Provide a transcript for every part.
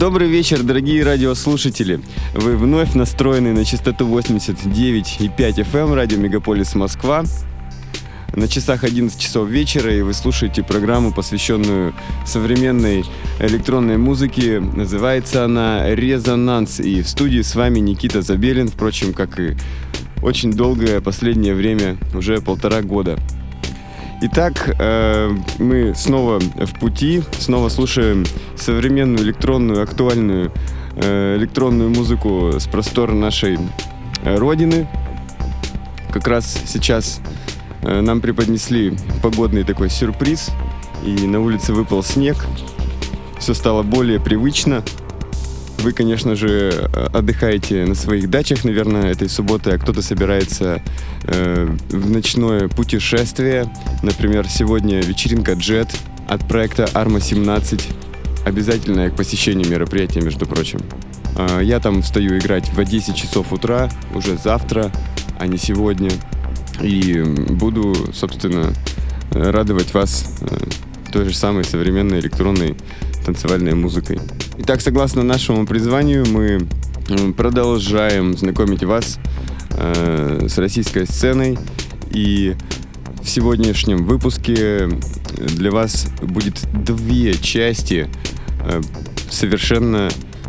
Добрый вечер, дорогие радиослушатели. Вы вновь настроены на частоту 89,5 FM эм радио Мегаполис Москва. На часах 11 часов вечера, и вы слушаете программу, посвященную современной электронной музыке. Называется она «Резонанс». И в студии с вами Никита Забелин, впрочем, как и очень долгое последнее время, уже полтора года. Итак, э, мы снова в пути, снова слушаем современную электронную, актуальную э, электронную музыку с простора нашей э, родины. Как раз сейчас э, нам преподнесли погодный такой сюрприз, и на улице выпал снег. Все стало более привычно. Вы, конечно же, отдыхаете на своих дачах, наверное, этой субботы, а кто-то собирается э, в ночное путешествие. Например, сегодня вечеринка Jet от проекта Arma 17. Обязательное к посещению мероприятия, между прочим. Э, я там встаю играть в 10 часов утра, уже завтра, а не сегодня. И буду, собственно, радовать вас э, той же самой современной электронной танцевальной музыкой. Итак, согласно нашему призванию, мы продолжаем знакомить вас э, с российской сценой. И в сегодняшнем выпуске для вас будет две части э, совершенно,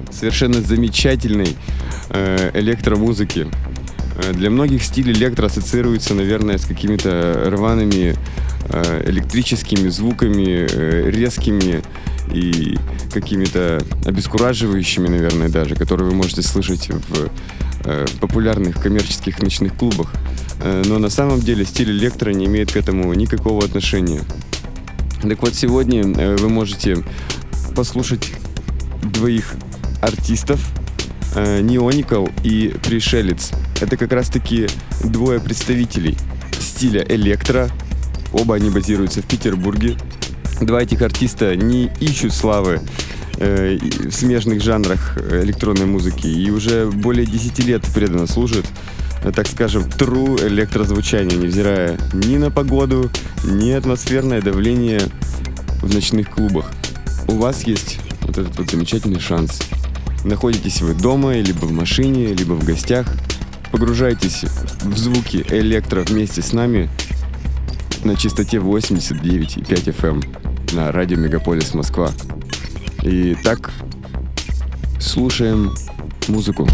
совершенно замечательной э, электромузыки. Э, для многих стиль электро ассоциируется, наверное, с какими-то рваными э, электрическими звуками, э, резкими и какими-то обескураживающими, наверное, даже, которые вы можете слышать в э, популярных коммерческих ночных клубах. Э, но на самом деле стиль электро не имеет к этому никакого отношения. Так вот, сегодня э, вы можете послушать двоих артистов, э, Неоникал и Пришелец. Это как раз-таки двое представителей стиля электро. Оба они базируются в Петербурге. Два этих артиста не ищут славы э, в смежных жанрах электронной музыки и уже более 10 лет преданно служат, э, так скажем, true электрозвучанию, невзирая ни на погоду, ни атмосферное давление в ночных клубах. У вас есть вот этот вот замечательный шанс. Находитесь вы дома, либо в машине, либо в гостях. Погружайтесь в звуки электро вместе с нами на частоте 89,5 FM на радио Мегаполис Москва. И так слушаем музыку.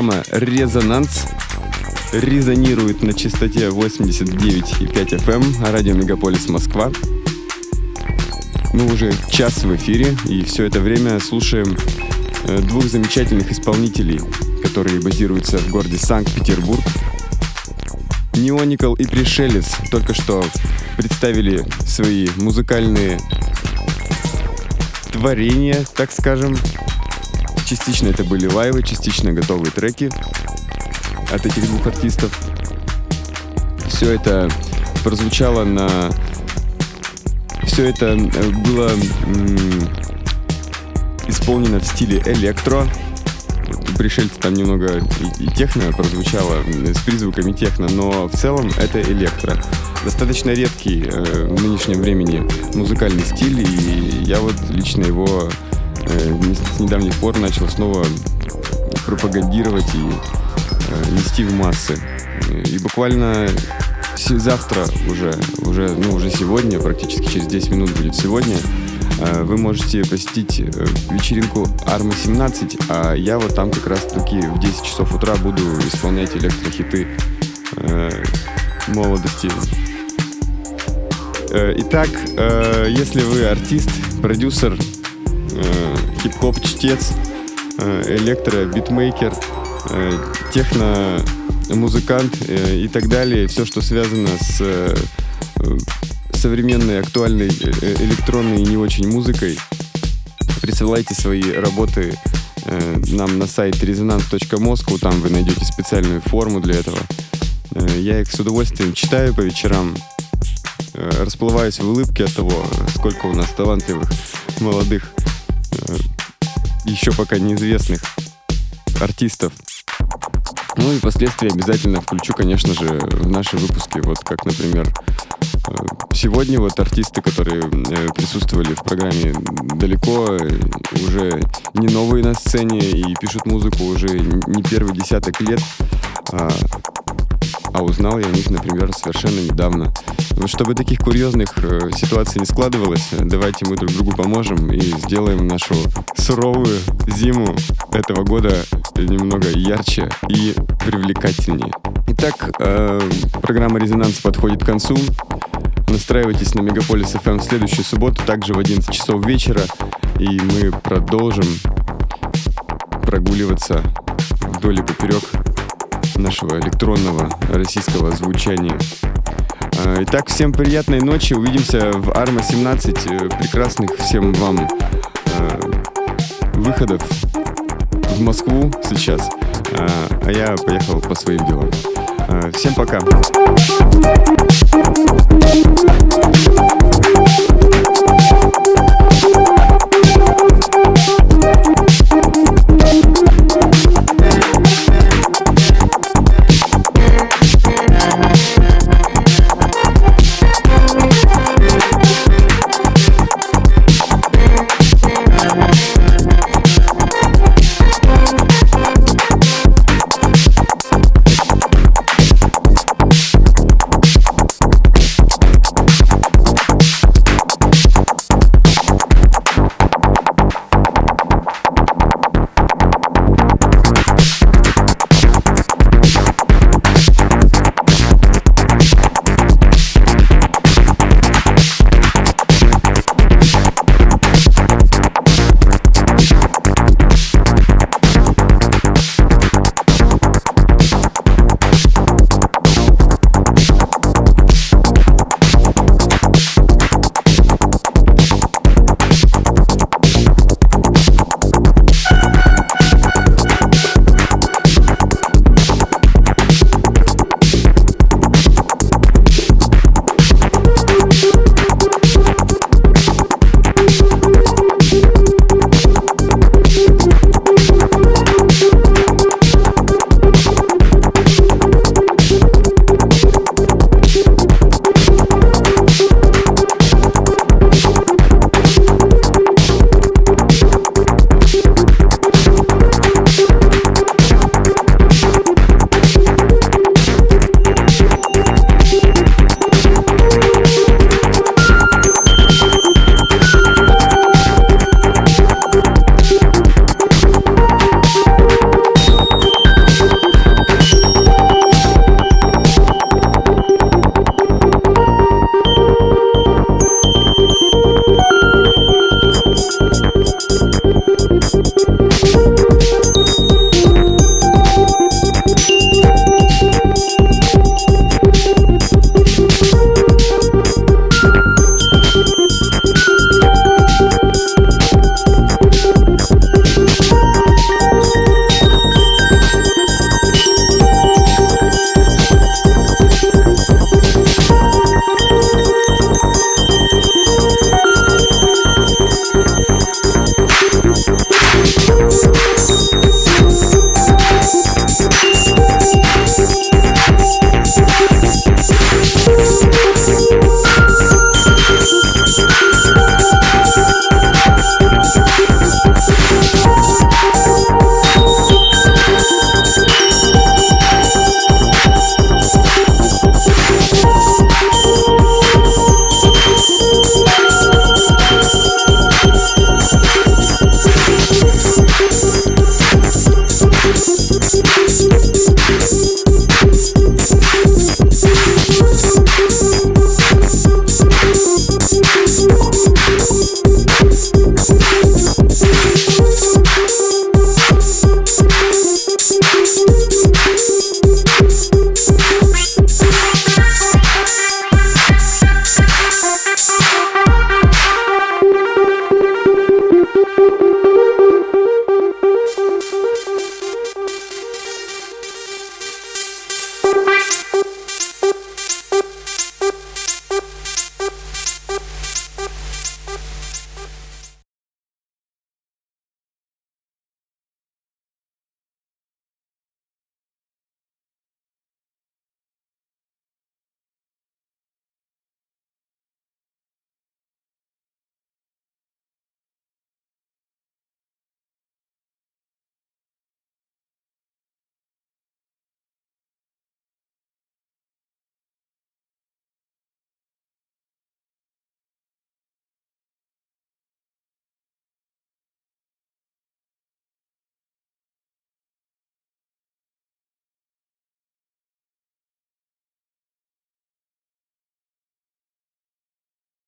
Программа «Резонанс» резонирует на частоте 89,5 FM, а радио «Мегаполис Москва». Мы уже час в эфире, и все это время слушаем э, двух замечательных исполнителей, которые базируются в городе Санкт-Петербург. Неоникл и Пришелец только что представили свои музыкальные творения, так скажем, Частично это были лайвы, частично готовые треки от этих двух артистов. Все это прозвучало на... Все это э, было исполнено в стиле электро. Пришельцы там немного и, и техно прозвучало с призвуками техно, но в целом это электро. Достаточно редкий э, в нынешнем времени музыкальный стиль, и я вот лично его Э, с недавних пор начал снова пропагандировать и э, нести в массы. И буквально завтра уже, уже, ну, уже сегодня, практически через 10 минут будет сегодня, э, вы можете посетить вечеринку Арма 17, а я вот там как раз таки в 10 часов утра буду исполнять электрохиты молодости. Итак, если вы артист, продюсер, Э, хип-хоп чтец, э, электро, битмейкер, э, техно музыкант и так далее, все, что связано с современной, актуальной электронной и не очень музыкой. Присылайте свои работы нам на сайт resonance.moscow, там вы найдете специальную форму для этого. Я их с удовольствием читаю по вечерам, расплываюсь в улыбке от того, сколько у нас талантливых молодых Э, еще пока неизвестных артистов. Ну и впоследствии обязательно включу, конечно же, в наши выпуски, вот как, например, э, сегодня вот артисты, которые э, присутствовали в программе далеко, уже не новые на сцене и пишут музыку уже не первый десяток лет, а узнал я о них, например, совершенно недавно. Чтобы таких курьезных э, ситуаций не складывалось, давайте мы друг другу поможем и сделаем нашу суровую зиму этого года немного ярче и привлекательнее. Итак, э, программа «Резонанс» подходит к концу. Настраивайтесь на Мегаполис FM в следующую субботу, также в 11 часов вечера, и мы продолжим прогуливаться вдоль и поперек нашего электронного российского звучания. А, итак, всем приятной ночи. Увидимся в Арма 17. Э, прекрасных всем вам э, выходов в Москву сейчас. А, а я поехал по своим делам. А, всем пока.